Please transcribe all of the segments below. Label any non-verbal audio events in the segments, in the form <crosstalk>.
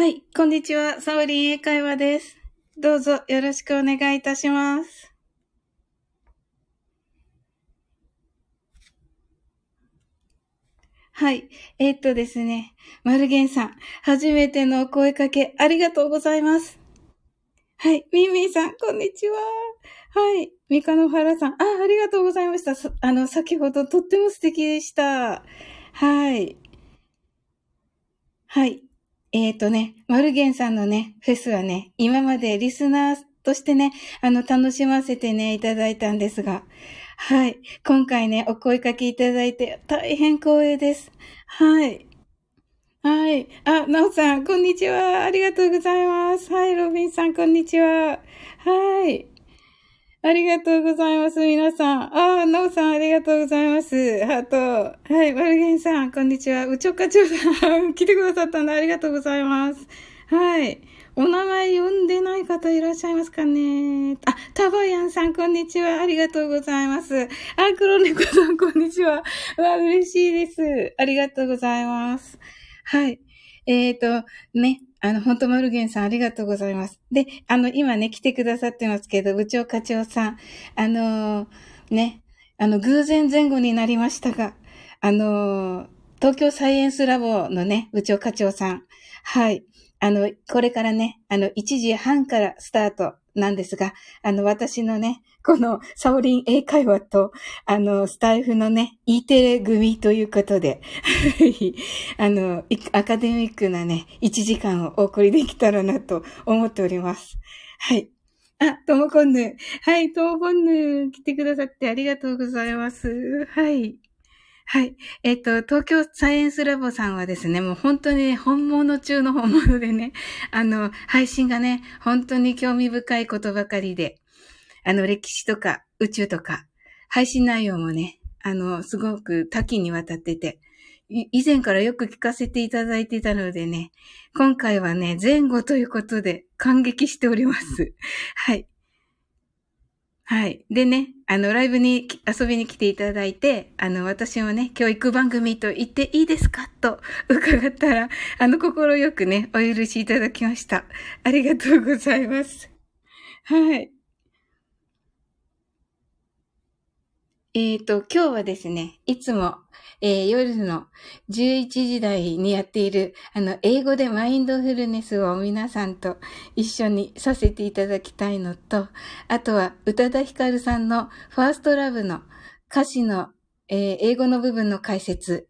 はい、こんにちは。サオリン英会話です。どうぞよろしくお願いいたします。はい。えー、っとですね。マルゲンさん、初めての声かけありがとうございます。はい。ミミーさん、こんにちは。はい。ミカノハラさん、あ、ありがとうございました。あの、先ほどとっても素敵でした。はい。はい。えっ、ー、とね、マルゲンさんのね、フェスはね、今までリスナーとしてね、あの、楽しませてね、いただいたんですが、はい。今回ね、お声かけいただいて、大変光栄です。はい。はい。あ、なおさん、こんにちは。ありがとうございます。はい、ロビンさん、こんにちは。はい。ありがとうございます。皆さん。ああ、なおさん、ありがとうございます。ハート。はい、マルゲンさん、こんにちは。うちょかちょさん、<laughs> 来てくださったんでありがとうございます。はい。お名前呼んでない方いらっしゃいますかねあ、タバヤンさん、こんにちは。ありがとうございます。あ、黒猫さん、こんにちは。わ、嬉しいです。ありがとうございます。はい。えっ、ー、と、ね、あの、本当マルゲンさんありがとうございます。で、あの、今ね、来てくださってますけど、部長課長さん、あのー、ね、あの、偶然前後になりましたが、あのー、東京サイエンスラボのね、部長課長さん、はい、あの、これからね、あの、1時半からスタートなんですが、あの、私のね、<laughs> このサオリン英会話と、あの、スタイフのね、E テレ組ということで、<laughs> あの、アカデミックなね、1時間をお送りできたらなと思っております。はい。あ、ともこんぬ。はい、ともこんぬ。来てくださってありがとうございます。はい。はい。えっ、ー、と、東京サイエンスラボさんはですね、もう本当に本物中の本物でね、あの、配信がね、本当に興味深いことばかりで、あの、歴史とか宇宙とか、配信内容もね、あの、すごく多岐にわたってて、以前からよく聞かせていただいてたのでね、今回はね、前後ということで感激しております。<laughs> はい。はい。でね、あの、ライブに遊びに来ていただいて、あの、私もね、教育番組と言っていいですかと伺ったら、あの、心よくね、お許しいただきました。ありがとうございます。はい。えっ、ー、と、今日はですね、いつも、えー、夜の11時台にやっている、あの、英語でマインドフルネスを皆さんと一緒にさせていただきたいのと、あとは、宇多田ヒカルさんのファーストラブの歌詞の、えー、英語の部分の解説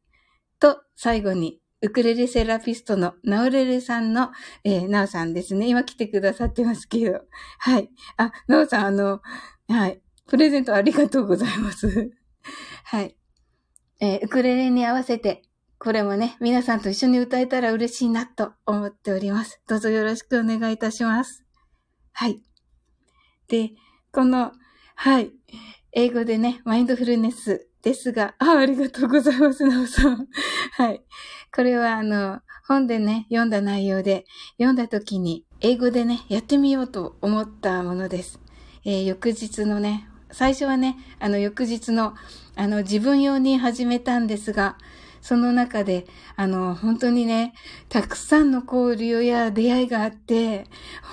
と、最後に、ウクレレセラピストのナオレレさんの、えー、ナオさんですね。今来てくださってますけど。はい。あ、ナオさん、あの、はい。プレゼントありがとうございます。<laughs> はい。えー、ウクレレに合わせて、これもね、皆さんと一緒に歌えたら嬉しいなと思っております。どうぞよろしくお願いいたします。はい。で、この、はい。英語でね、マインドフルネスですが、あ、ありがとうございます、なおさん。<laughs> はい。これはあの、本でね、読んだ内容で、読んだ時に、英語でね、やってみようと思ったものです。えー、翌日のね、最初はね、あの、翌日の、あの、自分用に始めたんですが、その中で、あの、本当にね、たくさんの交流や出会いがあって、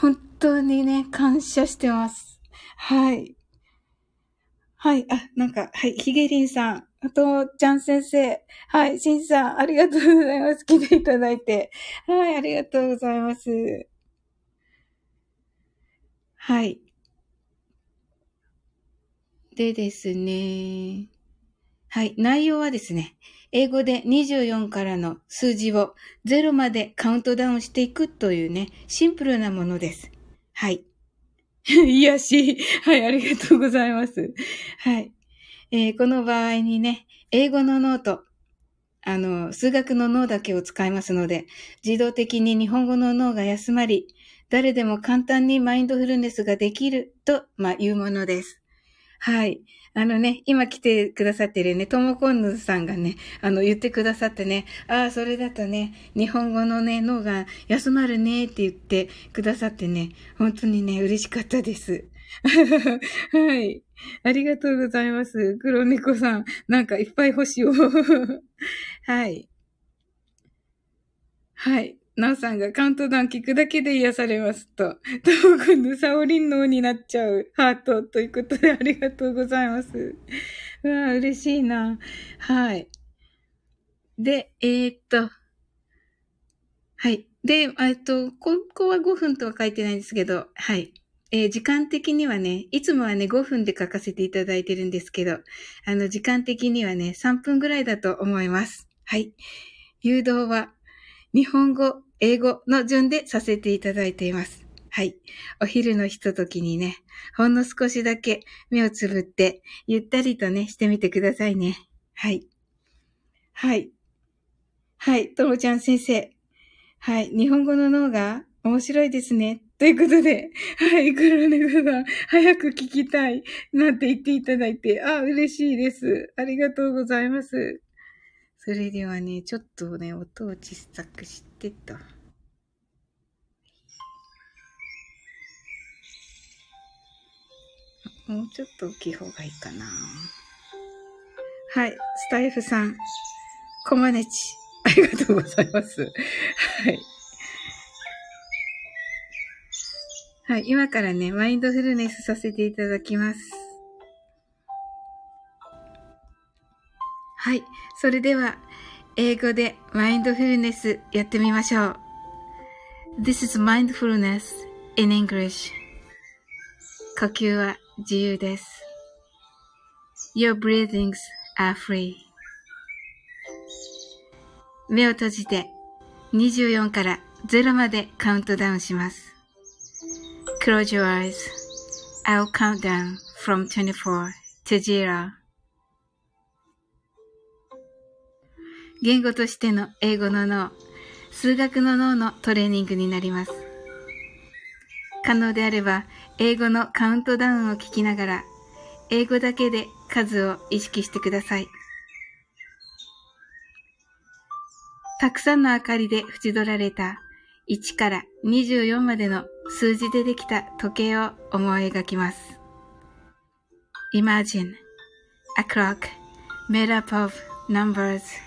本当にね、感謝してます。はい。はい、あ、なんか、はい、ひげりんさん、あと、ちゃん先生、はい、しんさん、ありがとうございます。来ていただいて。はい、ありがとうございます。はい。でですね。はい。内容はですね、英語で24からの数字を0までカウントダウンしていくというね、シンプルなものです。はい。<laughs> 癒し。はい、ありがとうございます。はい。えー、この場合にね、英語のノート、あの、数学の脳だけを使いますので、自動的に日本語の脳が休まり、誰でも簡単にマインドフルネスができると、まあ、いうものです。はい。あのね、今来てくださってるね、ともこんぬさんがね、あの、言ってくださってね、ああ、それだとね、日本語のね、脳が休まるねって言ってくださってね、本当にね、嬉しかったです。<laughs> はい。ありがとうございます。黒猫さん。なんかいっぱい星を。<laughs> はい。はい。なおさんがカウントダウン聞くだけで癒されますと。ともくんのサオリン脳になっちゃうハートということでありがとうございます。うわ、嬉しいな。はい。で、えー、っと。はい。で、えっと、ここは5分とは書いてないんですけど、はい。えー、時間的にはね、いつもはね、5分で書かせていただいてるんですけど、あの、時間的にはね、3分ぐらいだと思います。はい。誘導は、日本語、英語の順でさせていただいています。はい。お昼のひとときにね、ほんの少しだけ目をつぶって、ゆったりとね、してみてくださいね。はい。はい。はい。ともちゃん先生。はい。日本語の脳が面白いですね。ということで、<laughs> はい、黒猫さん、早く聞きたい、なんて言っていただいて、あ、嬉しいです。ありがとうございます。それではね、ちょっとね、音を小さくしてと。もうちょっと大きい方がいいかな。はい、スタイフさん、コマネチ、ありがとうございます。はい。はい、今からね、マインドフルネスさせていただきます。はい、それでは、英語でマインドフルネスやってみましょう。This is mindfulness in English. 呼吸は自由です。Your breathings are free. 目を閉じて24から0までカウントダウンします。Close your eyes. I'll count down from 24 to 0. 言語としての英語の脳、数学の脳のトレーニングになります。可能であれば、英語のカウントダウンを聞きながら、英語だけで数を意識してください。たくさんの明かりで縁取られた1から24までの数字でできた時計を思い描きます。Imagine a clock made up of numbers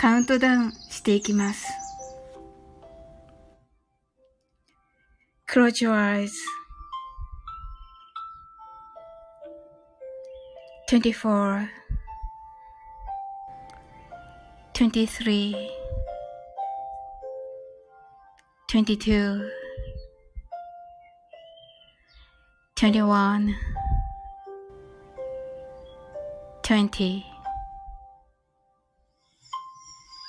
カウントダウンしていきます。Close your eyes. 24 23 22 21 20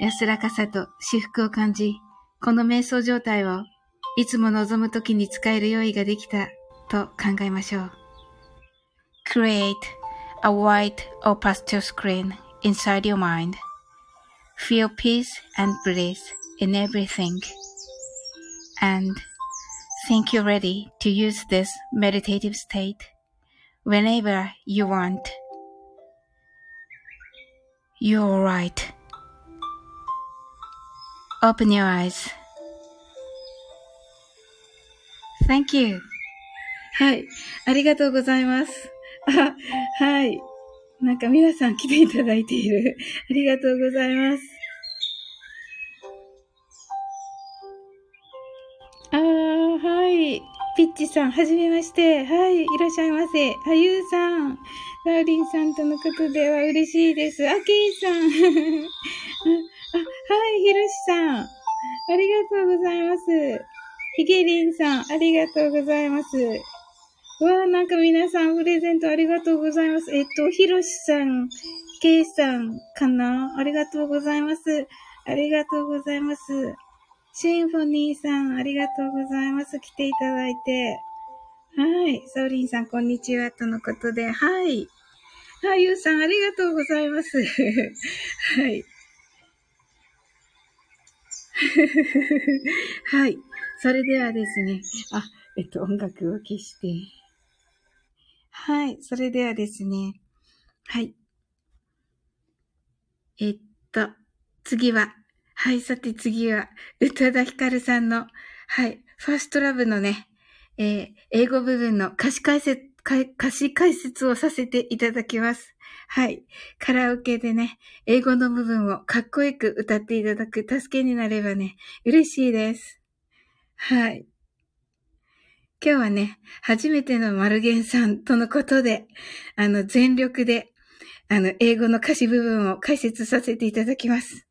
安らかさと至福を感じ、この瞑想状態を いつも望むときに使える用意ができたと考えましょう。Create a white or pastel screen inside your mind. Feel peace and bliss in everything. And think you're ready to use this meditative state whenever you want. You're right. Open your eyes. Thank you. はい。ありがとうございます。あ、はい。なんか皆さん来ていただいている。ありがとうございます。あー、はい。ピッチさん、はじめまして。はい、いらっしゃいませ。あゆうさん。ダーリンさんとのことでは嬉しいです。あけいさん。あ、はい、ひろしさん。ありがとうございます。ひげりんさん、ありがとうございます。わあ、なんか皆さんプレゼントありがとうございます。えっと、ひろしさん、けいさんかな？ありがとうございます。ありがとうございます。シンフォニーさん、ありがとうございます。来ていただいて。はい。ソーリンさん、こんにちは。とのことで、はい。はいゆうさん、ありがとうございます。<laughs> はい。<laughs> はい。それではですね。あ、えっと、音楽を消して。はい。それではですね。はい。えっと、次は、はい、さて次は、宇多田ヒカルさんの、はい、ファーストラブのね、えー、英語部分の歌詞解説、歌詞解説をさせていただきます。はい。カラオケでね、英語の部分をかっこよく歌っていただく助けになればね、嬉しいです。はい。今日はね、初めてのマルゲンさんとのことで、あの、全力で、あの、英語の歌詞部分を解説させていただきます。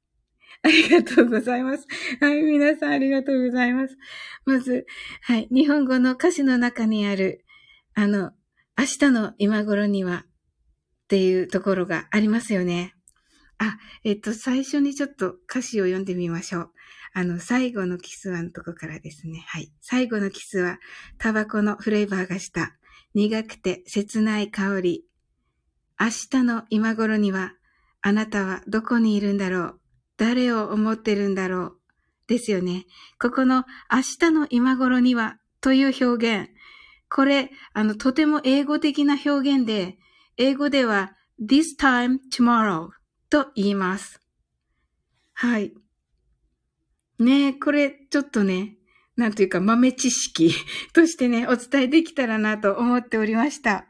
ありがとうございます。はい、皆さんありがとうございます。まず、はい、日本語の歌詞の中にある、あの、明日の今頃にはっていうところがありますよね。あ、えっと、最初にちょっと歌詞を読んでみましょう。あの、最後のキスはのとこからですね。はい。最後のキスは、タバコのフレーバーがした。苦くて切ない香り。明日の今頃には、あなたはどこにいるんだろう誰を思ってるんだろうですよね。ここの明日の今頃にはという表現。これ、あの、とても英語的な表現で、英語では this time tomorrow と言います。はい。ねえ、これちょっとね、なんというか豆知識 <laughs> としてね、お伝えできたらなと思っておりました。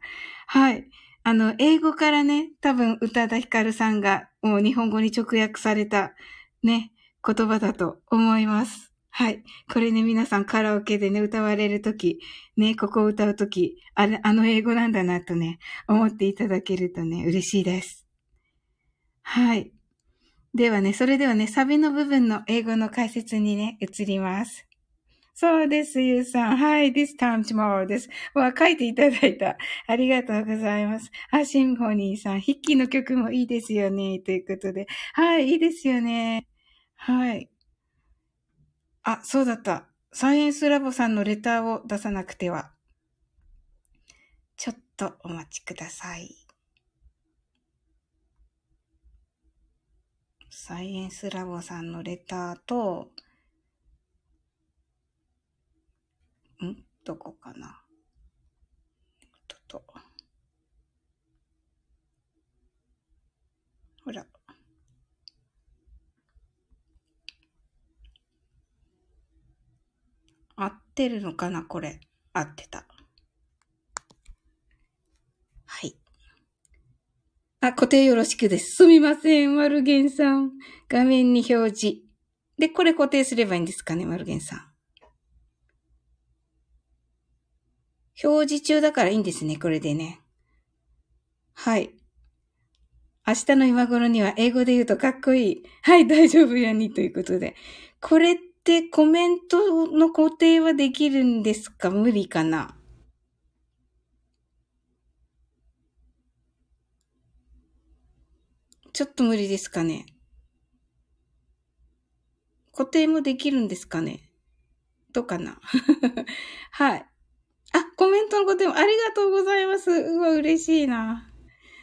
はい。あの、英語からね、多分宇多田ヒカルさんがもう日本語に直訳されたね、言葉だと思います。はい。これね、皆さんカラオケでね、歌われるとき、ね、ここを歌うとき、あれ、あの英語なんだなとね、思っていただけるとね、嬉しいです。はい。ではね、それではね、サビの部分の英語の解説にね、移ります。そうです、ゆうさん。はい、this time tomorrow です。わ、書いていただいた。ありがとうございます。あ、シンフォニーさん。筆記の曲もいいですよね。ということで。はい、いいですよね。はい。あ、そうだった。サイエンスラボさんのレターを出さなくては。ちょっとお待ちください。サイエンスラボさんのレターと、ん？どこかな？とと。ほら。合ってるのかなこれ。合ってた。はいあ、固定よろしくです。すみません、マルゲンさん。画面に表示。で、これ固定すればいいんですかね、マルゲンさん。表示中だからいいんですね、これでね。はい。明日の今頃には英語で言うとかっこいい。はい、大丈夫やにということで。これってコメントの固定はできるんですか？無理かな？ちょっと無理ですかね？固定もできるんですかね？どうかな？<laughs> はい。あ、コメントのこともありがとうございます。うわ、嬉しいな。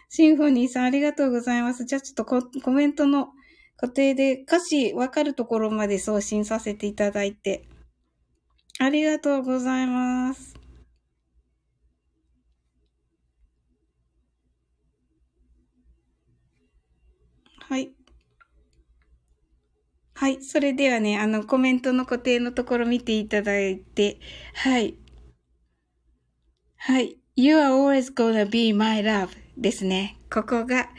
シンフォニーさんありがとうございます。じゃあちょっとコメントの固定で歌詞わかるところまで送信させていただいて。ありがとうございます。はい。はい。それではね、あの、コメントの固定のところ見ていただいて、はい。はい。You are always gonna be my love ですね。ここが、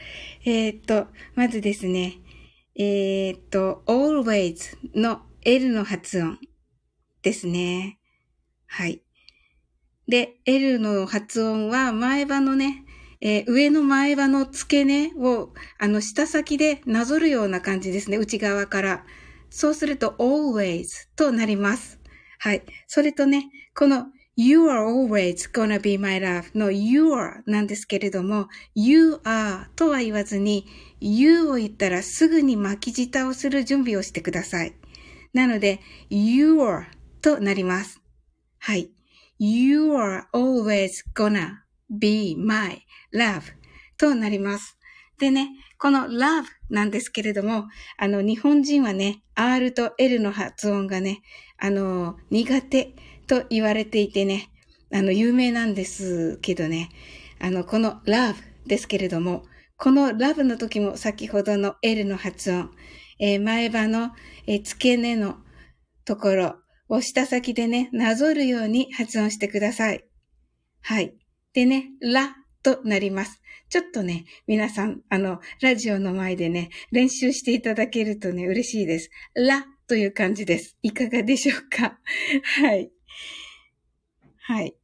えー、っと、まずですね、えー、っと、always の L の発音ですね。はい。で、L の発音は前歯のね、えー、上の前歯の付け根を、あの、下先でなぞるような感じですね。内側から。そうすると always となります。はい。それとね、この You are always gonna be my love の you are なんですけれども、you are とは言わずに、you を言ったらすぐに巻き舌をする準備をしてください。なので、you are となります。はい。You are always gonna be my love となります。でね、この love なんですけれども、あの、日本人はね、R と L の発音がね、あの、苦手と言われていてね、あの、有名なんですけどね、あの、この love ですけれども、この love の時も先ほどの L の発音、えー、前歯の、え、付け根のところを下先でね、なぞるように発音してください。はい。でね、らとなります。ちょっとね、皆さん、あの、ラジオの前でね、練習していただけるとね、嬉しいです。らという感じです。いかがでしょうか？<laughs> はい。はい。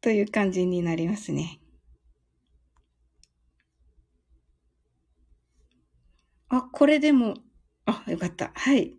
という感じになりますね。あ、これでも、あ、よかった。はい。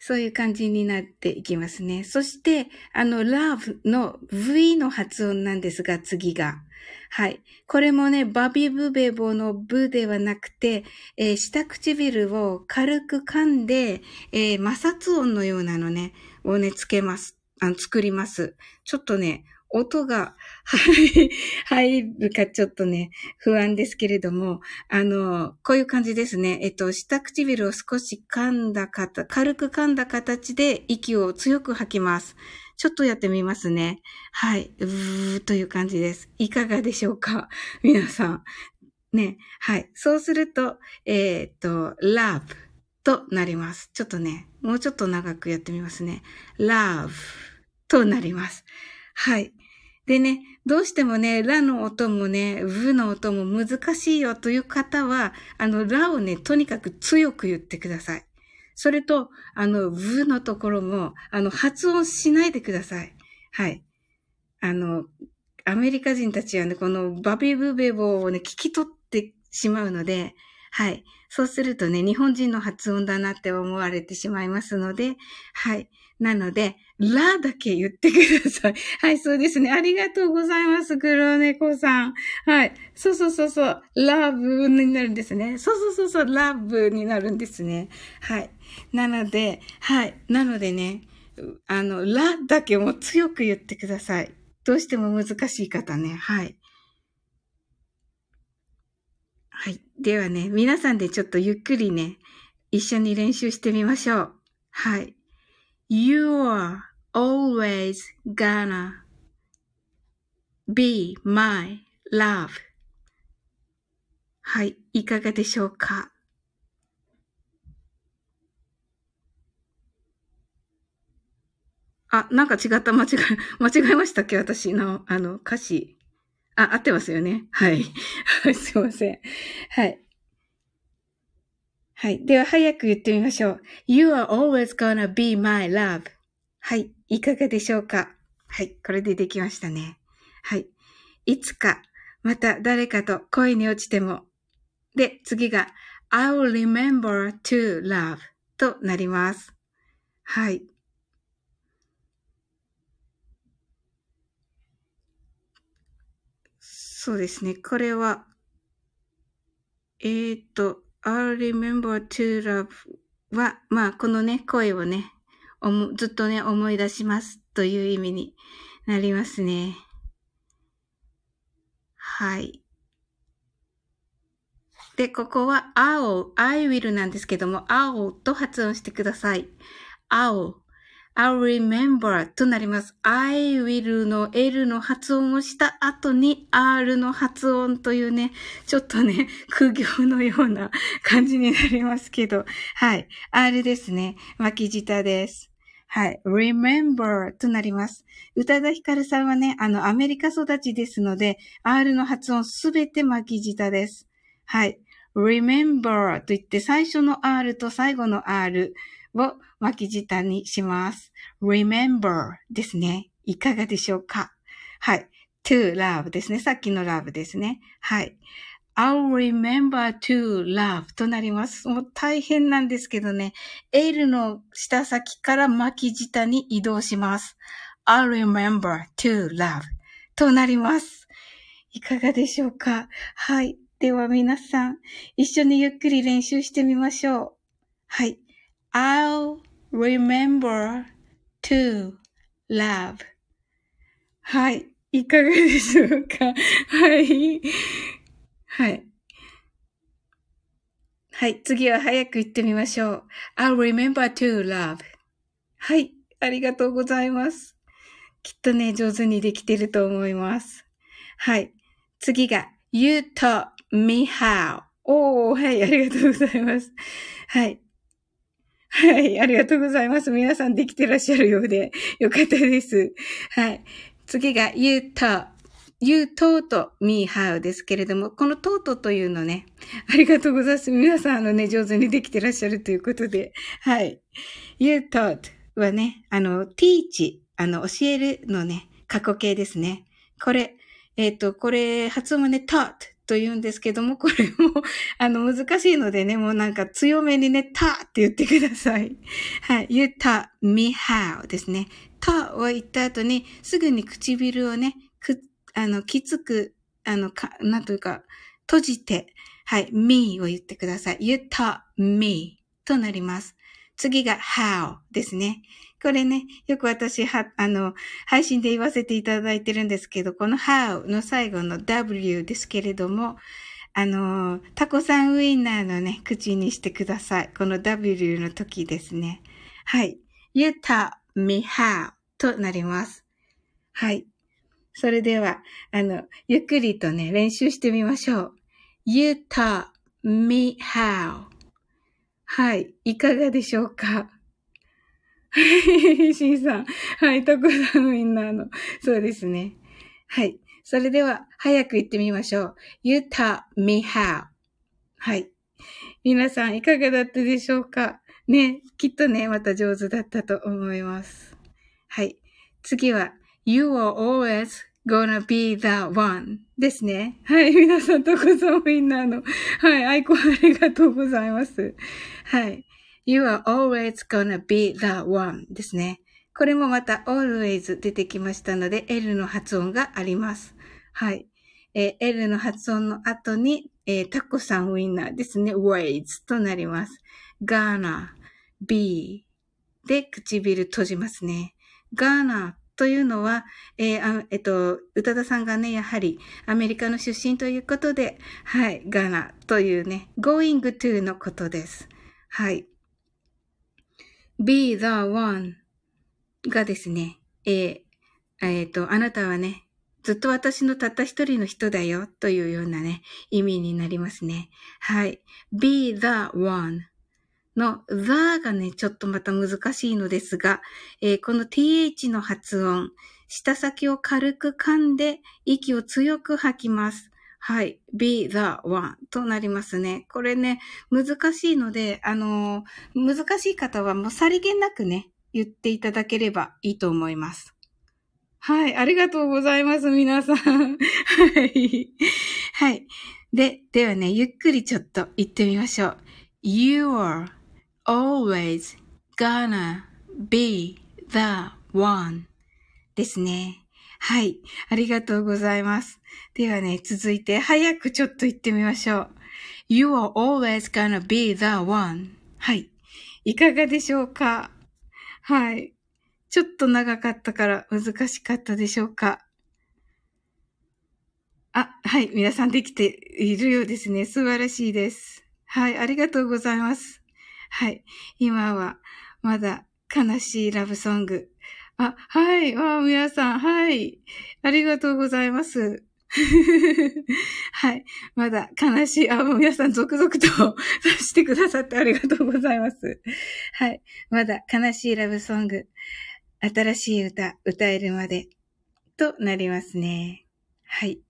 そういう感じになっていきますね。そして、あの、love の V の発音なんですが、次が。はい。これもね、バビブベボのブではなくて、えー、下唇を軽く噛んで、えー、摩擦音のようなのね、をね、つけます。あの、作ります。ちょっとね、音が <laughs> 入るかちょっとね、不安ですけれども、あの、こういう感じですね。えっと、下唇を少し噛んだ方、軽く噛んだ形で息を強く吐きます。ちょっとやってみますね。はい。うーという感じです。いかがでしょうか？皆さん。ね。はい。そうすると、えー、っと、love となります。ちょっとね、もうちょっと長くやってみますね。love となります。はい。でね、どうしてもね、ラの音もね、ブの音も難しいよという方は、あの、ラをね、とにかく強く言ってください。それと、あの、ブのところも、あの、発音しないでください。はい。あの、アメリカ人たちはね、このバビブベボをね、聞き取ってしまうので、はい。そうするとね、日本人の発音だなって思われてしまいますので、はい。なので、ラだけ言ってください。<laughs> はい、そうですね。ありがとうございます、黒猫さん。はい。そうそうそうそう。ラブになるんですね。そうそうそうそう。ラブになるんですね。はい。なので、はい。なのでね、あの、ラだけも強く言ってください。どうしても難しい方ね。はい。はい。ではね、皆さんでちょっとゆっくりね、一緒に練習してみましょう。はい。You are always gonna be my love. はい、いかがでしょうか？あ、なんか違った、間違え、<laughs> 間違えましたっけ？私の、あの、歌詞。あ、合ってますよね。はい。<laughs> すいません。はい。はい。では、早く言ってみましょう。You are always gonna be my love. はい。いかがでしょうか？はい。これでできましたね。はい。いつか、また誰かと恋に落ちても。で、次が、I'll remember to love となります。はい。そうですね。これは、えー、っと、I'll remember to love は、まあ、このね、声をね、ずっとね、思い出しますという意味になりますね。はい。で、ここは I'll, I will なんですけども、I'll と発音してください。I'll, I'll remember となります。I will の L の発音をした後に R の発音というね、ちょっとね、<laughs> 苦行のような感じになりますけど、はい。R ですね。巻き舌です。はい。remember となります。宇多田ヒカルさんはね、あの、アメリカ育ちですので、R の発音すべて巻き舌です。はい。remember と言って最初の R と最後の R を巻き舌にします。remember ですね。いかがでしょうかはい。to love ですね。さっきの love ですね。はい。I'll remember to love となります。もう大変なんですけどね。L の下先から巻き舌に移動します。I'll remember to love となります。いかがでしょうか？はい。では皆さん、一緒にゆっくり練習してみましょう。はい。I'll remember to love. はい。いかがでしょうか？はい。はい。はい。次は早く言ってみましょう。I'll remember to love. はい。ありがとうございます。きっとね、上手にできてると思います。はい。次が、You taught me how. おー、はい、ありがとうございます。はい。はい、ありがとうございます。皆さんできてらっしゃるようで、よかったです。はい。次が、you taught, you taught me how ですけれども、この taught というのね、ありがとうございます。皆さん、あのね、上手にできてらっしゃるということで、はい。you taught はね、あの、teach, あの、教えるのね、過去形ですね。これ、えっ、ー、と、これ、発音はね、taught と言うんですけども、これも、あの、難しいのでね、もうなんか強めにね、たって言ってください。はい。you taught me how ですね。たを言った後に、すぐに唇をね、あの、きつく、あの、か、なんというか、閉じて、はい、me を言ってください。you taught me となります。次が how ですね。これね、よく私は、あの、配信で言わせていただいてるんですけど、この how の最後の w ですけれども、あの、タコさんウインナーのね、口にしてください。この w の時ですね。はい。you taught me how となります。はい。それでは、あの、ゆっくりとね、練習してみましょう。you taught me how はい。いかがでしょうか？はい、シンさん。はい、タコさんみんなの。そうですね。はい。それでは、早く言ってみましょう。You taught me how. はい。皆さん、いかがだったでしょうか？ね、きっとね、また上手だったと思います。はい。次は、You are always gonna be the one ですね。はい。<laughs> 皆さん、タコさんみんなの。はい。アイコンありがとうございます。はい。You are always gonna be the one ですね。これもまた always 出てきましたので L の発音があります。はい。えー、L の発音の後に、えー、タコさんウィンナーですね。ways となります。gonna, be で唇閉じますね。gonna というのは、えー、えっと、宇多田さんがね、やはりアメリカの出身ということで、はい、gonna というね、going to のことです。はい。be the one がですね、えー、えー、と、あなたはね、ずっと私のたった一人の人だよというようなね、意味になりますね。はい。be the one の the がね、ちょっとまた難しいのですが、えー、この th の発音、舌先を軽く噛んで息を強く吐きます。はい。be the one となりますね。これね、難しいので、あのー、難しい方はもうさりげなくね、言っていただければいいと思います。はい。ありがとうございます、皆さん。はい。はい。で、ではね、ゆっくりちょっと言ってみましょう。You are always gonna be the one ですね。はい。ありがとうございます。ではね、続いて、早くちょっと言ってみましょう。You are always gonna be the one. はい。いかがでしょうか？はい。ちょっと長かったから難しかったでしょうか？あ、はい。皆さんできているようですね。素晴らしいです。はい。ありがとうございます。はい。今は、まだ悲しいラブソング。あ、はい。わ皆さん、はい。ありがとうございます。<laughs> はい。まだ悲しい。あ、もう皆さん続々と出してくださってありがとうございます。はい。まだ悲しいラブソング。新しい歌、歌えるまでとなりますね。はい。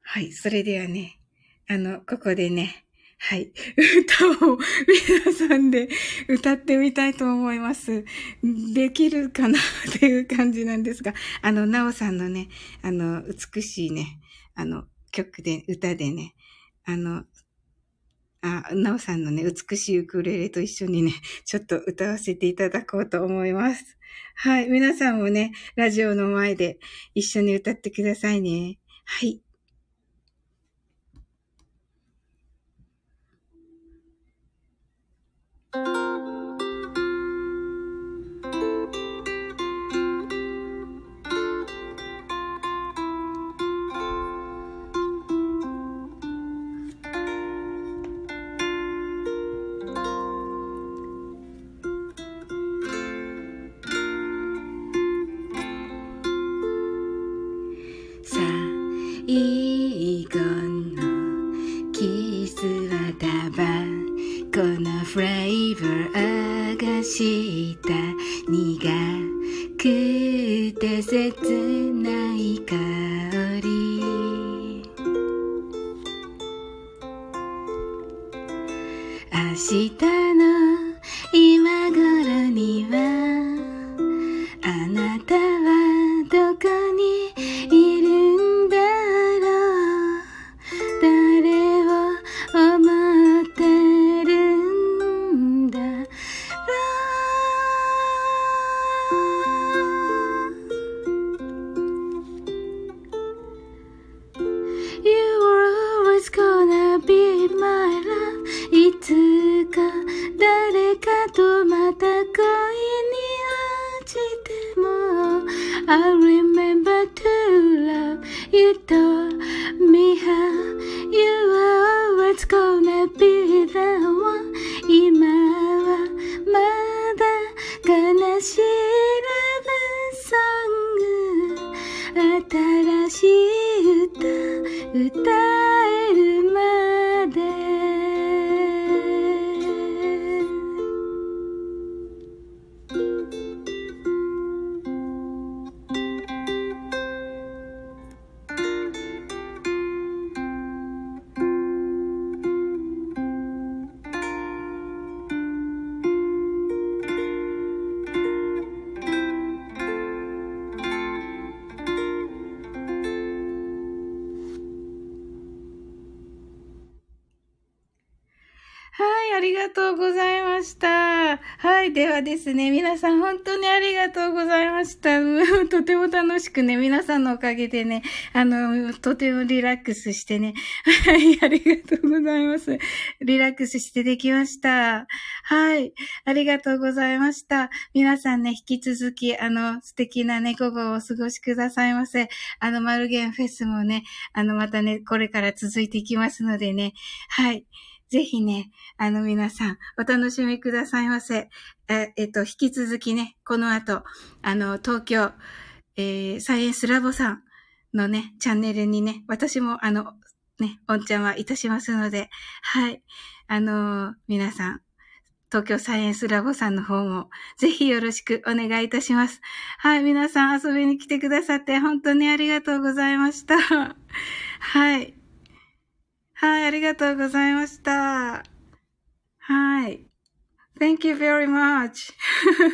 はい。それではね、あの、ここでね、はい。<laughs> 歌を皆さんで歌ってみたいと思います。できるかなっていう感じなんですが、あの、なおさんのね、あの、美しいね、あの、曲で、歌でね、あの、あ、なおさんのね、美しいウクレレと一緒にね、ちょっと歌わせていただこうと思います。はい。皆さんもね、ラジオの前で一緒に歌ってくださいね。はい。はですね。皆さん本当にありがとうございました。<laughs> とても楽しくね、皆さんのおかげでね、あの、とてもリラックスしてね。<laughs> はい、ありがとうございます。リラックスしてできました。はい、ありがとうございました。皆さんね、引き続き、あの、素敵なね、午後をお過ごしくださいませ。あの、マルゲンフェスもね、あの、またね、これから続いていきますのでね。はい。ぜひね、あの皆さん、お楽しみくださいませ。ええっと、引き続きね、この後、あの、東京、えー、サイエンスラボさんのね、チャンネルにね、私もあの、ね、おんちゃんはいたしますので、はい。あの皆さん、東京サイエンスラボさんの方も、ぜひよろしくお願いいたします。はい、皆さん遊びに来てくださって、本当にありがとうございました。はい。はい、ありがとうございました。はい。Thank you very much.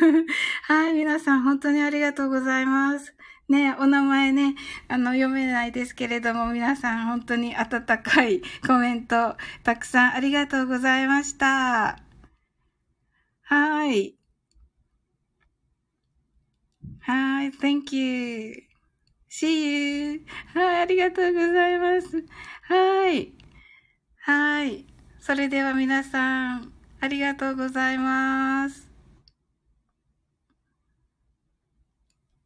<laughs> はい、皆さん本当にありがとうございます。ね、お名前ね、あの、読めないですけれども、皆さん本当に温かいコメント、たくさんありがとうございました。はい。はい、thank you. See you. はい、ありがとうございます。はい。はい。それでは皆さん、ありがとうございます。